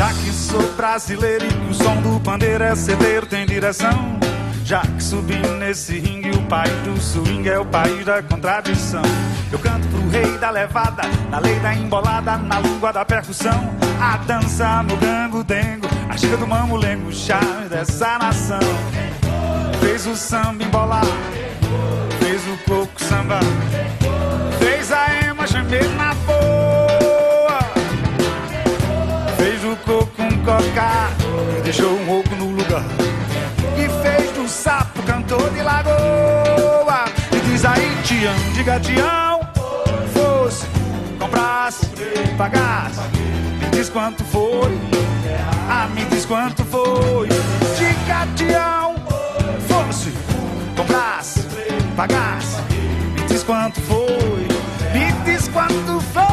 Já que sou brasileiro e o som do pandeiro é cedeiro, tem direção. Já que subi nesse ringue, o país do swing é o país da contradição. Eu canto pro rei da levada, na lei da embolada, na língua da percussão. A dança no gango dengo, a gira do mamulengo, o charme dessa nação. Fez o samba embolar, fez o coco samba, deixou um rouco no lugar. E fez do sapo cantor de lagoa. E diz aí, Tião, diga Tião, fosse, comprasse, pagasse. Me diz quanto foi, ah, me diz quanto foi. Diga Tião, fosse, comprasse, pagasse. Me diz quanto foi, me diz quanto foi.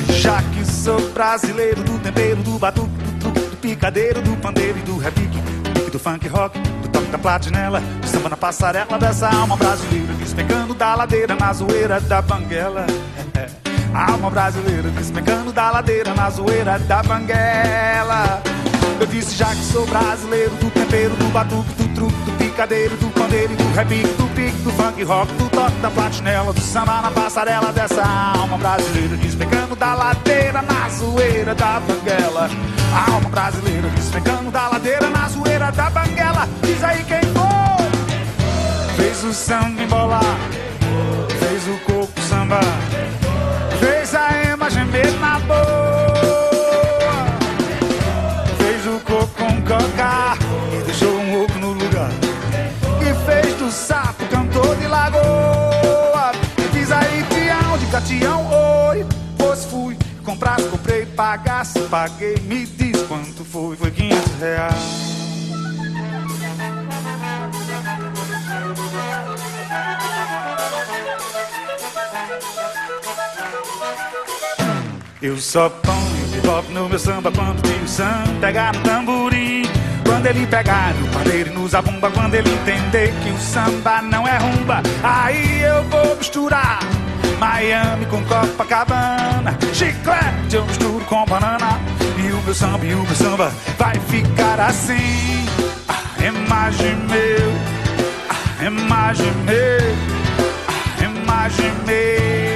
Já que sou brasileiro do tempero, do batuque, do truque, do picadeiro, do pandeiro e do repique, do pique, do funk rock, do toque da platinela, do samba na passarela dessa alma brasileira, despencando da ladeira na zoeira da banguela. Alma brasileira despencando da ladeira na zoeira da banguela. Eu disse já que sou brasileiro do tempero, do batuque, do truque, do picadeiro, do pandeiro, e do repique, do do funk rock, do toque da platinela, do samba na passarela dessa alma brasileira, despencando da ladeira na zoeira da banguela. A alma brasileira despencando da ladeira na zoeira da banguela. Diz aí quem foi? Fez o samba embolar, Tião, de Catião, oi. Pois fui, comprasse, comprei, pagasse, paguei. Me diz quanto foi, foi 500 reais. Eu só ponho bebop no meu samba quando o Sam pegar no tamborim. Quando ele pegar no pandeiro e no zabumba, quando ele entender que o samba não é rumba, aí eu vou misturar Miami com Copacabana, chiclete eu misturo com banana. E o meu samba, e o meu samba vai ficar assim. A imagem meu, a imagem meu, a imagem meu.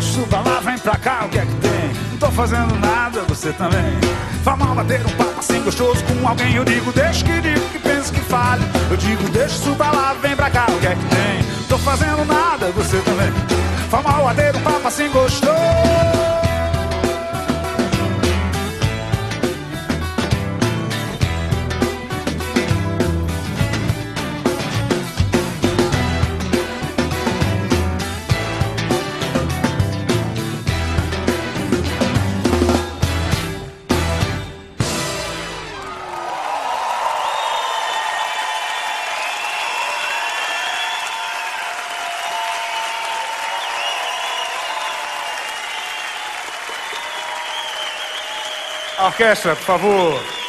Suba lá, vem pra cá, o que é que tem? Não tô fazendo nada, você também. Vá mal bater um papo assim gostoso com alguém. Eu digo, deixa que diga, que pensa que fale. Eu digo, deixa, suba lá, vem pra cá, o que é que tem? Não tô fazendo nada, você também. Vá mal bater um papo assim gostoso. Orquestra, por favor.